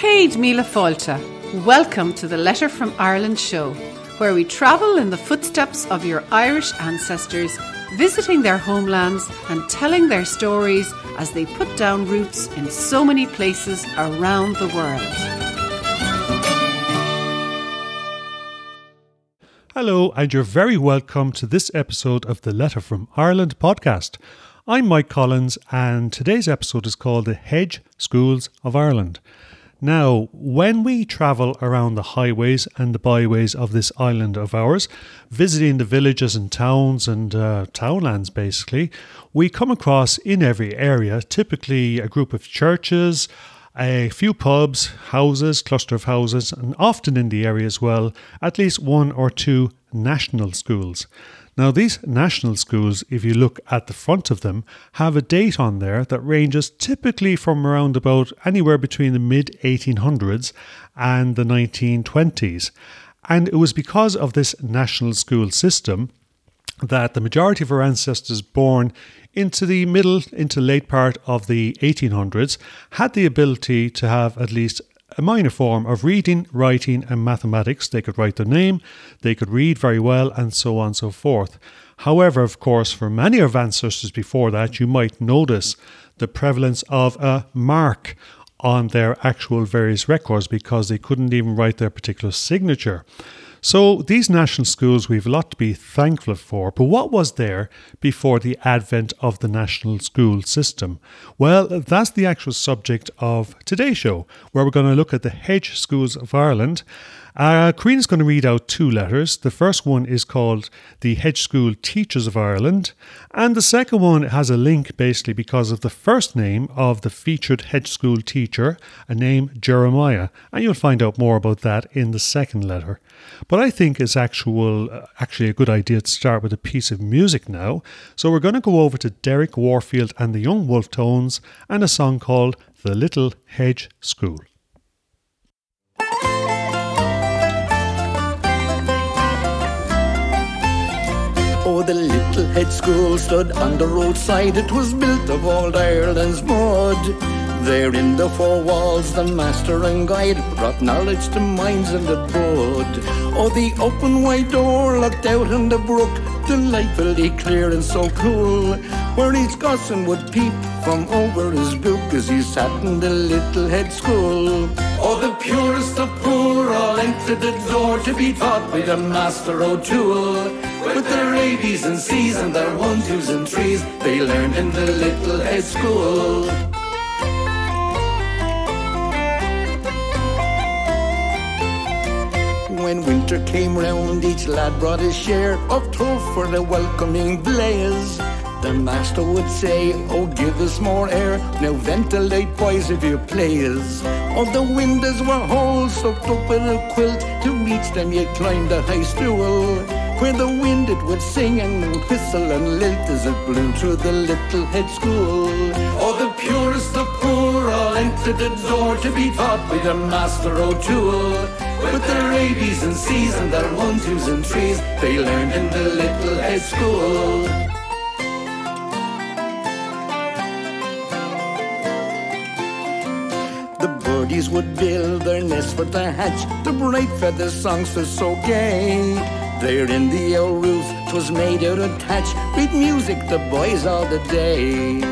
Céad Míle Fáilte. Welcome to the Letter from Ireland show, where we travel in the footsteps of your Irish ancestors, visiting their homelands and telling their stories as they put down roots in so many places around the world. Hello, and you're very welcome to this episode of the Letter from Ireland podcast. I'm Mike Collins, and today's episode is called The Hedge Schools of Ireland. Now, when we travel around the highways and the byways of this island of ours, visiting the villages and towns and uh, townlands basically, we come across in every area typically a group of churches, a few pubs, houses, cluster of houses, and often in the area as well, at least one or two national schools. Now, these national schools, if you look at the front of them, have a date on there that ranges typically from around about anywhere between the mid 1800s and the 1920s. And it was because of this national school system that the majority of our ancestors born into the middle, into late part of the 1800s had the ability to have at least a minor form of reading, writing, and mathematics. They could write their name, they could read very well, and so on and so forth. However, of course, for many of ancestors before that, you might notice the prevalence of a mark on their actual various records because they couldn't even write their particular signature. So, these national schools, we've a lot to be thankful for. But what was there before the advent of the national school system? Well, that's the actual subject of today's show, where we're going to look at the hedge schools of Ireland. Uh, is going to read out two letters. The first one is called The Hedge School Teachers of Ireland, and the second one has a link basically because of the first name of the featured hedge school teacher, a name Jeremiah, and you'll find out more about that in the second letter. But I think it's actual, actually a good idea to start with a piece of music now. So we're going to go over to Derek Warfield and the Young Wolf Tones and a song called The Little Hedge School. Oh, the little hedge school stood on the roadside. It was built of old Ireland's mud. There in the four walls, the master and guide brought knowledge to minds in the bud. Oh, the open wide door looked out on the brook, delightfully clear and so cool, where each gossoon would peep from over his book as he sat in the little hedge school. Oh, the purest of poor all entered the door to be taught by the master O'Toole. With their ABs and C's and their one, twos and threes, they learned in the little hedge school. When winter came round, each lad brought his share of tough for the welcoming blaze. The master would say, Oh, give us more air. Now ventilate, boys, if you please. All the windows were holes soaked up in a quilt. To reach them, you climbed a high stool. Where the wind it would sing and whistle and lilt as it blew through the little hedge school. Oh, the purest of poor all entered the door to be taught by the master O'Toole. With their ABs and C's and their one, twos and threes, they learned in the little hedge school. The birdies would build their nest with the hatch. The bright feather songs were so gay. There in the old roof, 'twas made out of thatch, with music the boys all the day.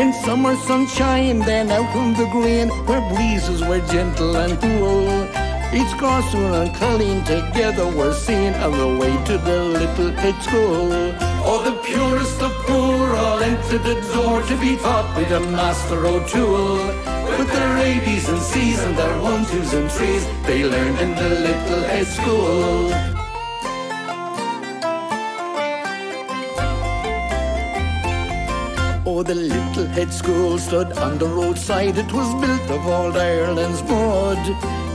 In summer sunshine, then out on the green, where breezes were gentle and cool. Each Gossoon and Colleen together were seen on the way to the little hedge school. Oh, the purest of poor all entered the door to be taught by the master O'Toole. With their ABs and C's and their one, twos and threes, they learned in the little hedge school. The little Hedge school stood on the roadside. It was built of old Ireland's mud.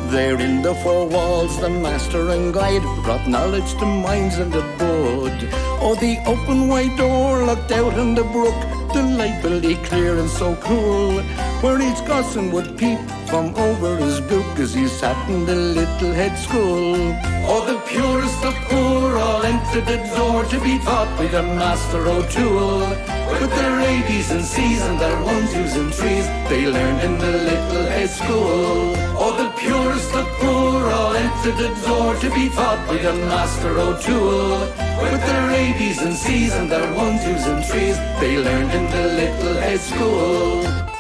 There in the four walls, the master and guide brought knowledge to minds and bud. Oh, the open wide door looked out on the brook, delightfully clear and so cool, where each gossoon would peep from over his book as he sat in the little hedge school. Oh, the purest of poor all entered the door to be taught by the master O'Toole. With their A, and C's and their one, twos and threes They learned in the little hedge school. Oh, the purest, the poor all entered the door To be taught by the master O'Toole With their A, and C's and their one, twos and threes They learned in the little hedge school.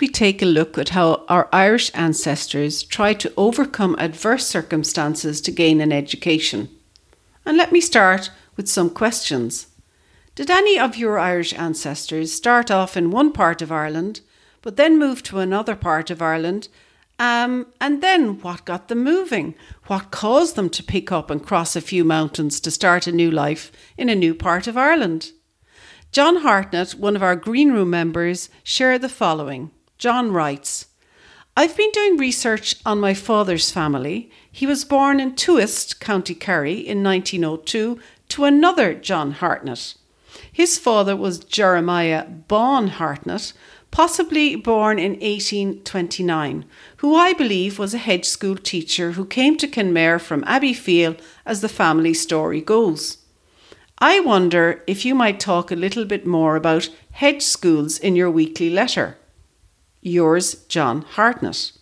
We take a look at how our Irish ancestors tried to overcome adverse circumstances to gain an education? And let me start with some questions. Did any of your Irish ancestors start off in one part of Ireland, but then move to another part of Ireland? Um, and then what got them moving? What caused them to pick up and cross a few mountains to start a new life in a new part of Ireland? John Hartnett, one of our Green Room members, shared the following. John writes, I've been doing research on my father's family. He was born in Tuosist, County Kerry, in 1902 to another John Hartnett. His father was Jeremiah Bawn Hartnett, possibly born in 1829, who I believe was a hedge school teacher who came to Kenmare from Abbeyfeale, as the family story goes. I wonder if you might talk a little bit more about hedge schools in your weekly letter. Yours, John Hartnett.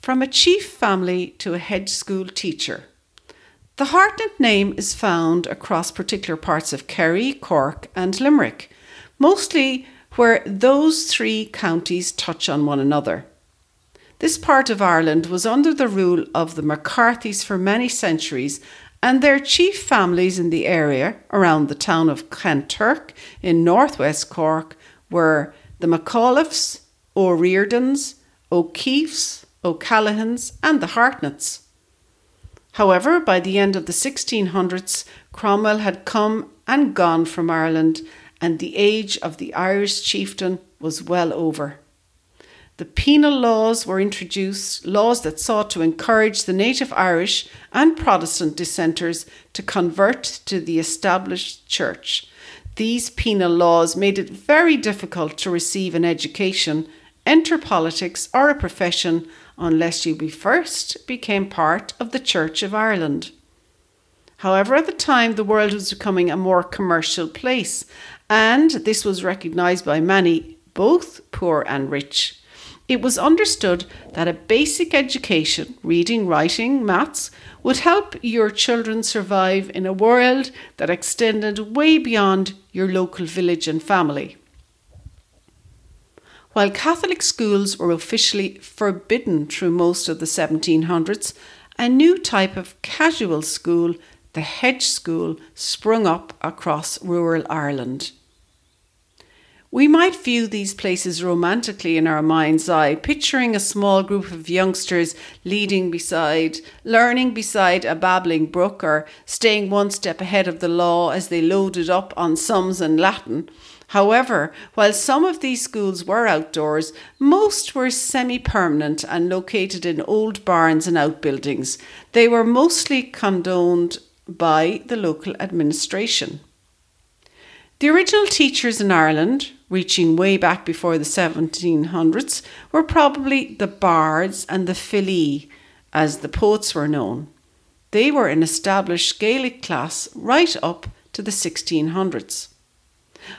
From a chief family to a hedge school teacher. The Hartnett name is found across particular parts of Kerry, Cork, and Limerick, mostly where those three counties touch on one another. This part of Ireland was under the rule of the McCarthys for many centuries and their chief families in the area around the town of Kanturk in northwest Cork were the McAuliffes, O'Riordans, O'Keefes, O'Callaghans, and the Hartnetts. However, by the end of the 1600s, Cromwell had come and gone from Ireland, and the age of the Irish chieftain was well over. The penal laws were introduced, laws that sought to encourage the native Irish and Protestant dissenters to convert to the established church. These penal laws made it very difficult to receive an education, enter politics, or a profession unless you be first became part of the Church of Ireland. However, at the time, the world was becoming a more commercial place, and this was recognised by many, both poor and rich. It was understood that a basic education, reading, writing, maths, would help your children survive in a world that extended way beyond your local village and family. While Catholic schools were officially forbidden through most of the 1700s, a new type of casual school, the hedge school, sprung up across rural Ireland. We might view these places romantically in our mind's eye, picturing a small group of youngsters leading beside, learning beside a babbling brook, or staying one step ahead of the law as they loaded up on sums and Latin. However, while some of these schools were outdoors, most were semi permanent and located in old barns and outbuildings. They were mostly condoned by the local administration. The original teachers in Ireland, reaching way back before the 1700s, were probably the bards and the filí, as the poets were known. They were an established Gaelic class right up to the 1600s.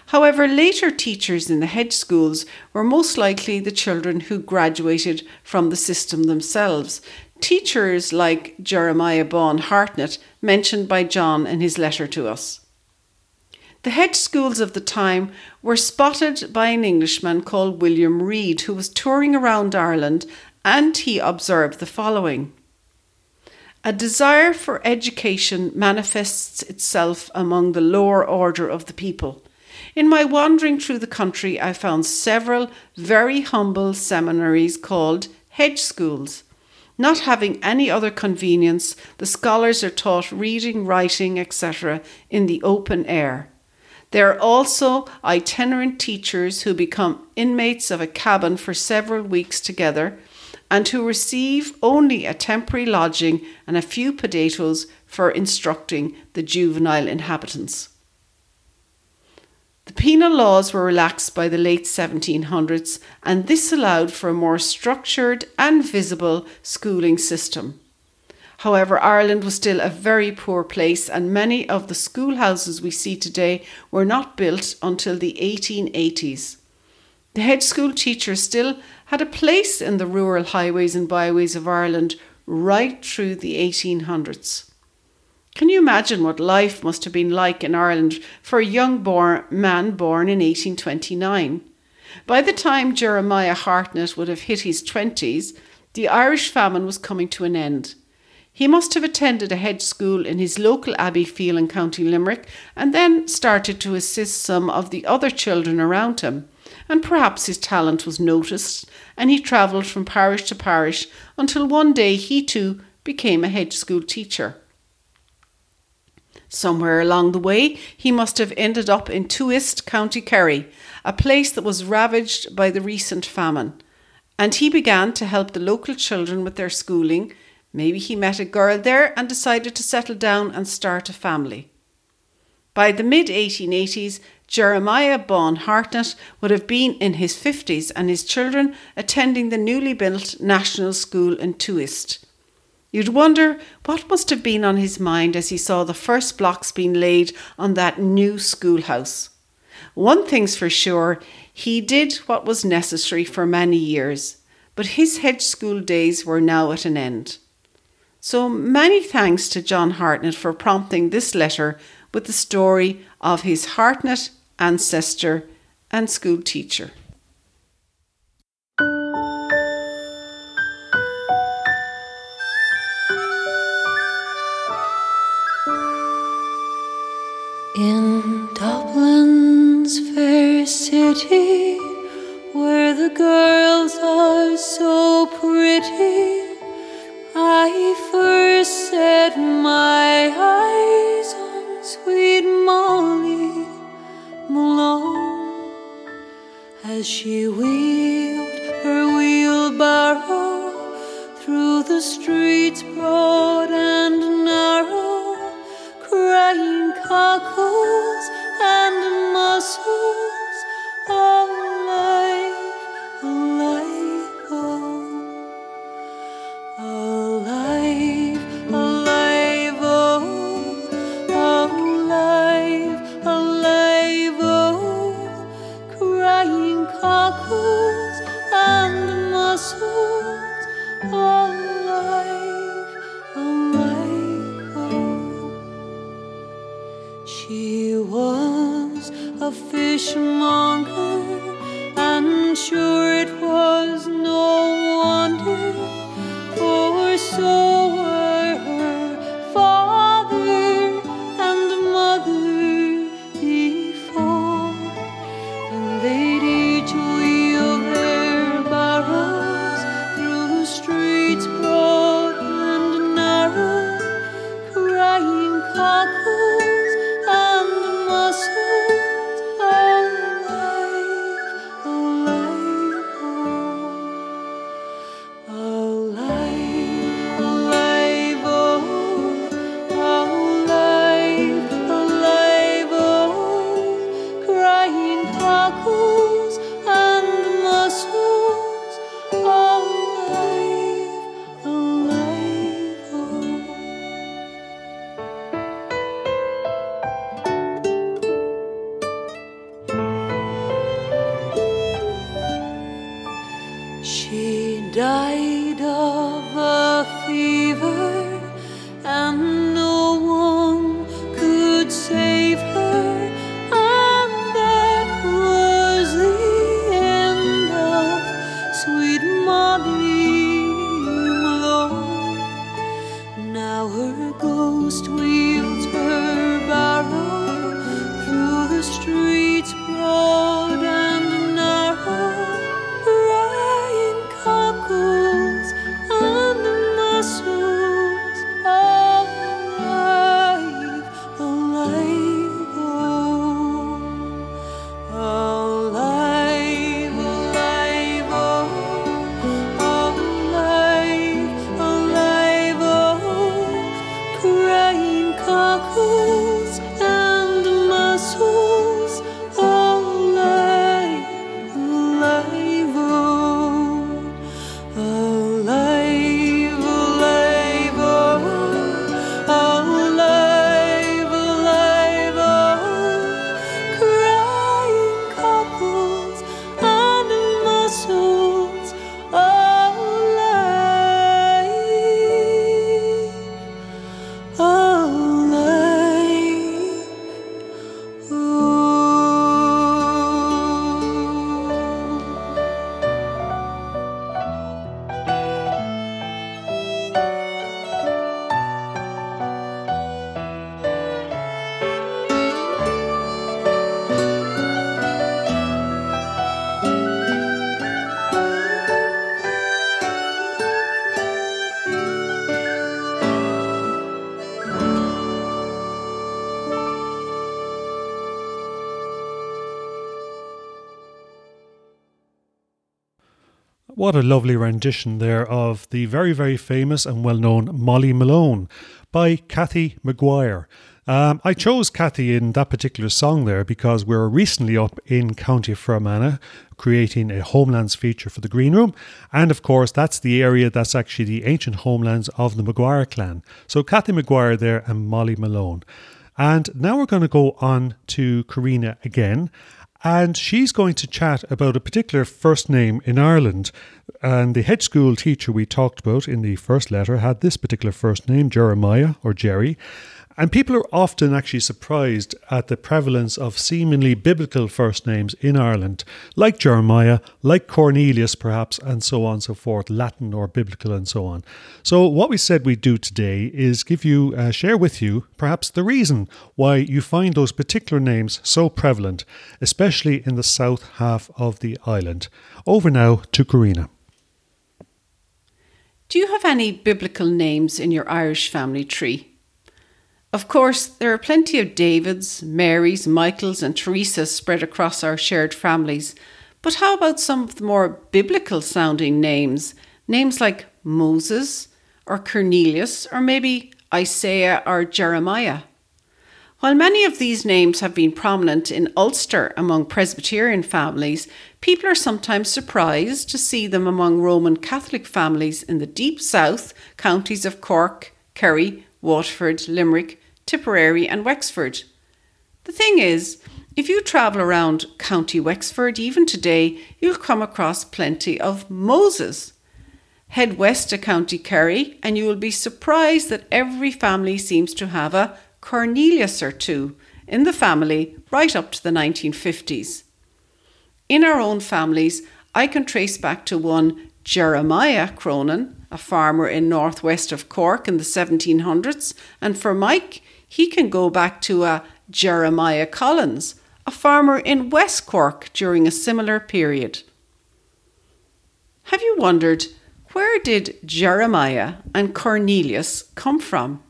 However, later teachers in the hedge schools were most likely the children who graduated from the system themselves. Teachers like Jeremiah Bawn Hartnett, mentioned by John in his letter to us. The hedge schools of the time were spotted by an Englishman called William Reid, who was touring around Ireland, and he observed the following. A desire for education manifests itself among the lower order of the people. In my wandering through the country, I found several very humble seminaries called hedge schools. Not having any other convenience, the scholars are taught reading, writing, etc., in the open air. There are also itinerant teachers who become inmates of a cabin for several weeks together and who receive only a temporary lodging and a few potatoes for instructing the juvenile inhabitants. The penal laws were relaxed by the late 1700s, and this allowed for a more structured and visible schooling system. However, Ireland was still a very poor place, and many of the schoolhouses we see today were not built until the 1880s. The hedge school teacher still had a place in the rural highways and byways of Ireland right through the 1800s. Can you imagine what life must have been like in Ireland for a young born man born in 1829? By the time Jeremiah Hartnett would have hit his 20s, the Irish famine was coming to an end. He must have attended a hedge school in his local Abbeyfeale in County Limerick and then started to assist some of the other children around him. And perhaps his talent was noticed, and he travelled from parish to parish until one day he too became a hedge school teacher. Somewhere along the way, he must have ended up in Tuosist, County Kerry, a place that was ravaged by the recent famine. And he began to help the local children with their schooling. Maybe he met a girl there and decided to settle down and start a family. By the mid 1880s, Jeremiah Bawn Hartnett would have been in his 50s and his children attending the newly built National School in Tuosist. You'd wonder what must have been on his mind as he saw the first blocks being laid on that new schoolhouse. One thing's for sure, he did what was necessary for many years, but his hedge school days were now at an end. So many thanks to John Hartnett for prompting this letter with the story of his Hartnett ancestor and school teacher. In Dublin's fair city, where the girls are so pretty, I first set my eyes on sweet Molly Malone. As she wheeled her wheelbarrow through the streets broad and narrow, crying cockles Um... What a lovely rendition there of the very, very famous and well known Molly Malone by Kathy McGuire. Um, I chose Kathy in that particular song there because we were recently up in County Fermanagh creating a homelands feature for the Green Room. And of course, that's the area that's actually the ancient homelands of the McGuire clan. So Kathy McGuire there and Molly Malone. And now we're going to go on to Karina again. And she's going to chat about a particular first name in Ireland. And the hedge school teacher we talked about in the first letter had this particular first name, Jeremiah or Jerry. And people are often actually surprised at the prevalence of seemingly biblical first names in Ireland, like Jeremiah, like Cornelius, perhaps, and so on and so forth, Latin or biblical and so on. So, what we said we'd do today is give you, uh, share with you, perhaps the reason why you find those particular names so prevalent, especially in the south half of the island. Over now to Karina. Do you have any biblical names in your Irish family tree? Of course, there are plenty of Davids, Marys, Michaels, and Teresas spread across our shared families. But how about some of the more biblical sounding names? Names like Moses, or Cornelius, or maybe Isaiah or Jeremiah. While many of these names have been prominent in Ulster among Presbyterian families, people are sometimes surprised to see them among Roman Catholic families in the deep south counties of Cork, Kerry, Waterford, Limerick, Tipperary, and Wexford. The thing is, if you travel around County Wexford even today, you'll come across plenty of Moses. Head west to County Kerry, and you will be surprised that every family seems to have a Cornelius or two in the family right up to the 1950s. In our own families, I can trace back to one Jeremiah Cronin, a farmer in northwest of Cork in the 1700s, and for Mike, he can go back to a Jeremiah Collins, a farmer in West Cork during a similar period. Have you wondered where did Jeremiah and Cornelius come from?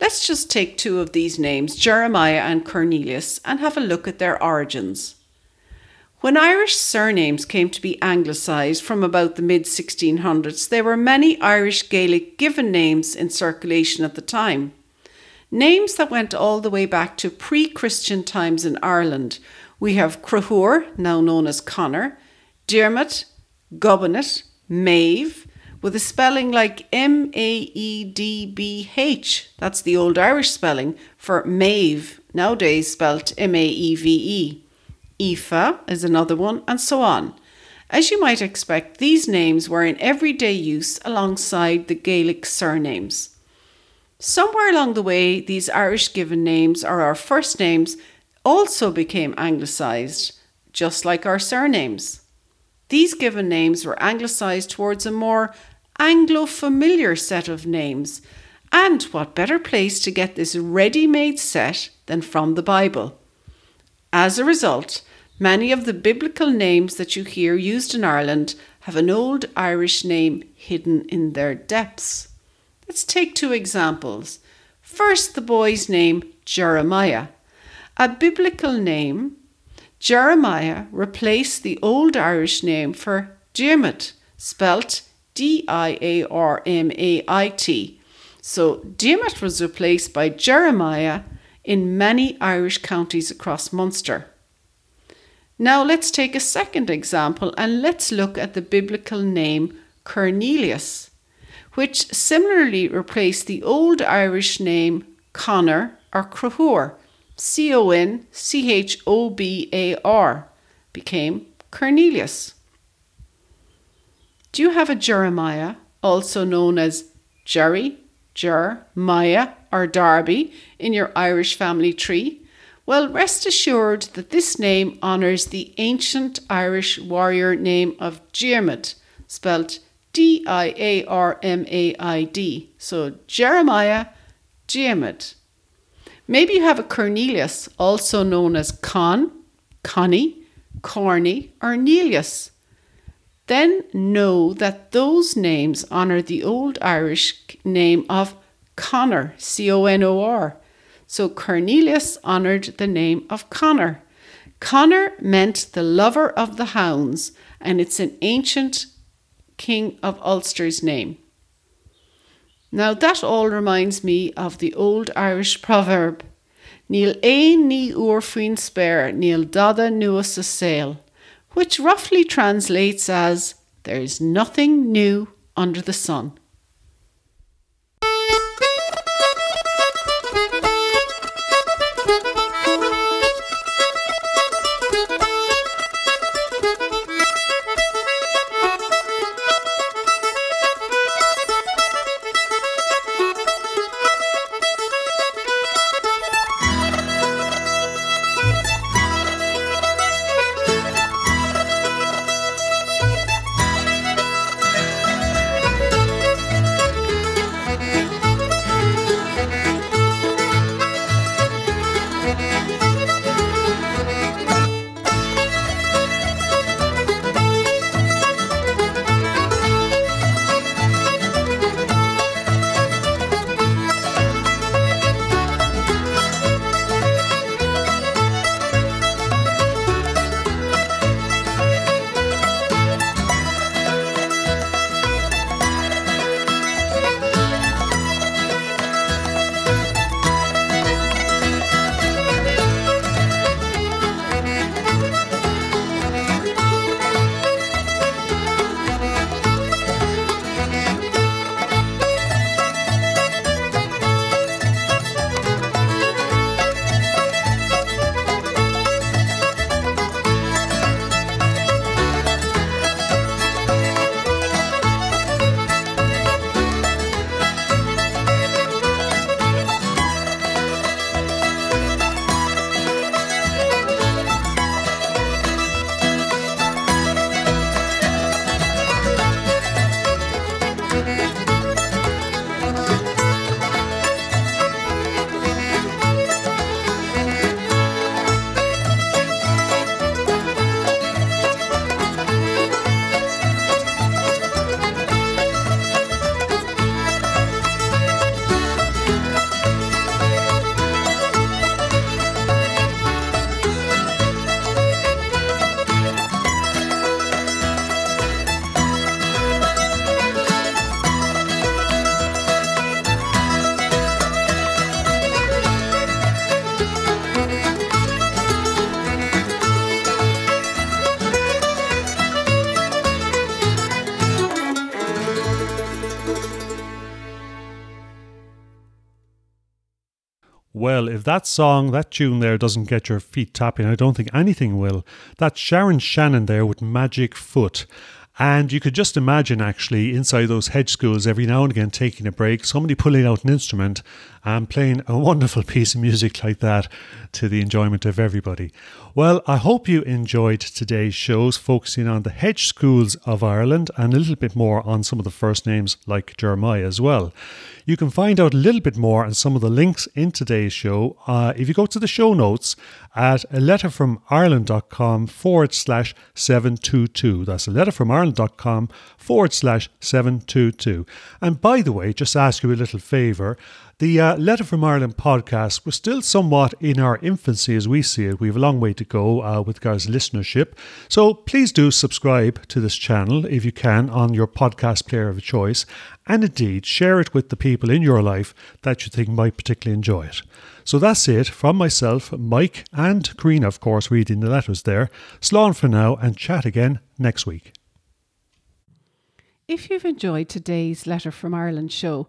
Let's just take two of these names, Jeremiah and Cornelius, and have a look at their origins. When Irish surnames came to be anglicised from about the mid 1600s, there were many Irish Gaelic given names in circulation at the time. Names that went all the way back to pre Christian times in Ireland. We have Crahur, now known as Connor, Dermot, Gobinet, Maeve, with a spelling like M A E D B H. That's the old Irish spelling for Maeve, nowadays spelt M A E V E. Aoife is another one, and so on. As you might expect, these names were in everyday use alongside the Gaelic surnames. Somewhere along the way, these Irish given names or our first names also became anglicised, just like our surnames. These given names were anglicised towards a more Anglo familiar set of names, and what better place to get this ready made set than from the Bible? As a result, many of the biblical names that you hear used in Ireland have an old Irish name hidden in their depths. Let's take two examples. First, the boy's name Jeremiah. A biblical name, Jeremiah replaced the old Irish name for Diarmait, spelt D I A R M A I T. So Diarmait was replaced by Jeremiah in many Irish counties across Munster. Now let's take a second example and let's look at the biblical name Cornelius, which similarly replaced the old Irish name Connor or Crahur, C O N C H O B A R, became Cornelius. Do you have a Jeremiah, also known as Jerry, Jer, Maya, or Darby in your Irish family tree? Well, rest assured that this name honours the ancient Irish warrior name of Diarmid, spelt D I A R M A I D. So Jeremiah Diarmid. Maybe you have a Cornelius, also known as Con, Connie, Corny, or Nelius. Then know that those names honour the old Irish name of Connor, C O N O R. So Cornelius honoured the name of Connor. Connor meant the lover of the hounds, and it's an ancient king of Ulster's name. Now that all reminds me of the old Irish proverb Níl é ní faoin spare, níl dada nuas a sail, which roughly translates as There is nothing new under the sun. Well, if that song, that tune there doesn't get your feet tapping, I don't think anything will. That's Sharon Shannon there with Magic Foot. And you could just imagine actually inside those hedge schools every now and again taking a break, somebody pulling out an instrument and playing a wonderful piece of music like that to the enjoyment of everybody. Well, I hope you enjoyed today's shows focusing on the hedge schools of Ireland and a little bit more on some of the first names like Jeremiah as well. You can find out a little bit more and some of the links in today's show uh, if you go to the show notes at a letter from Ireland.com forward slash 722. That's a letter from Ireland.com forward slash 722. And by the way, just ask you a little favour. The uh, Letter from Ireland podcast, we're still somewhat in our infancy as we see it. We have a long way to go uh, with regards to listenership. So please do subscribe to this channel if you can on your podcast player of choice. And indeed, share it with the people in your life that you think might particularly enjoy it. So that's it from myself, Mike, and Karina, of course, reading the letters there. Slán for now and chat again next week. If you've enjoyed today's Letter from Ireland show,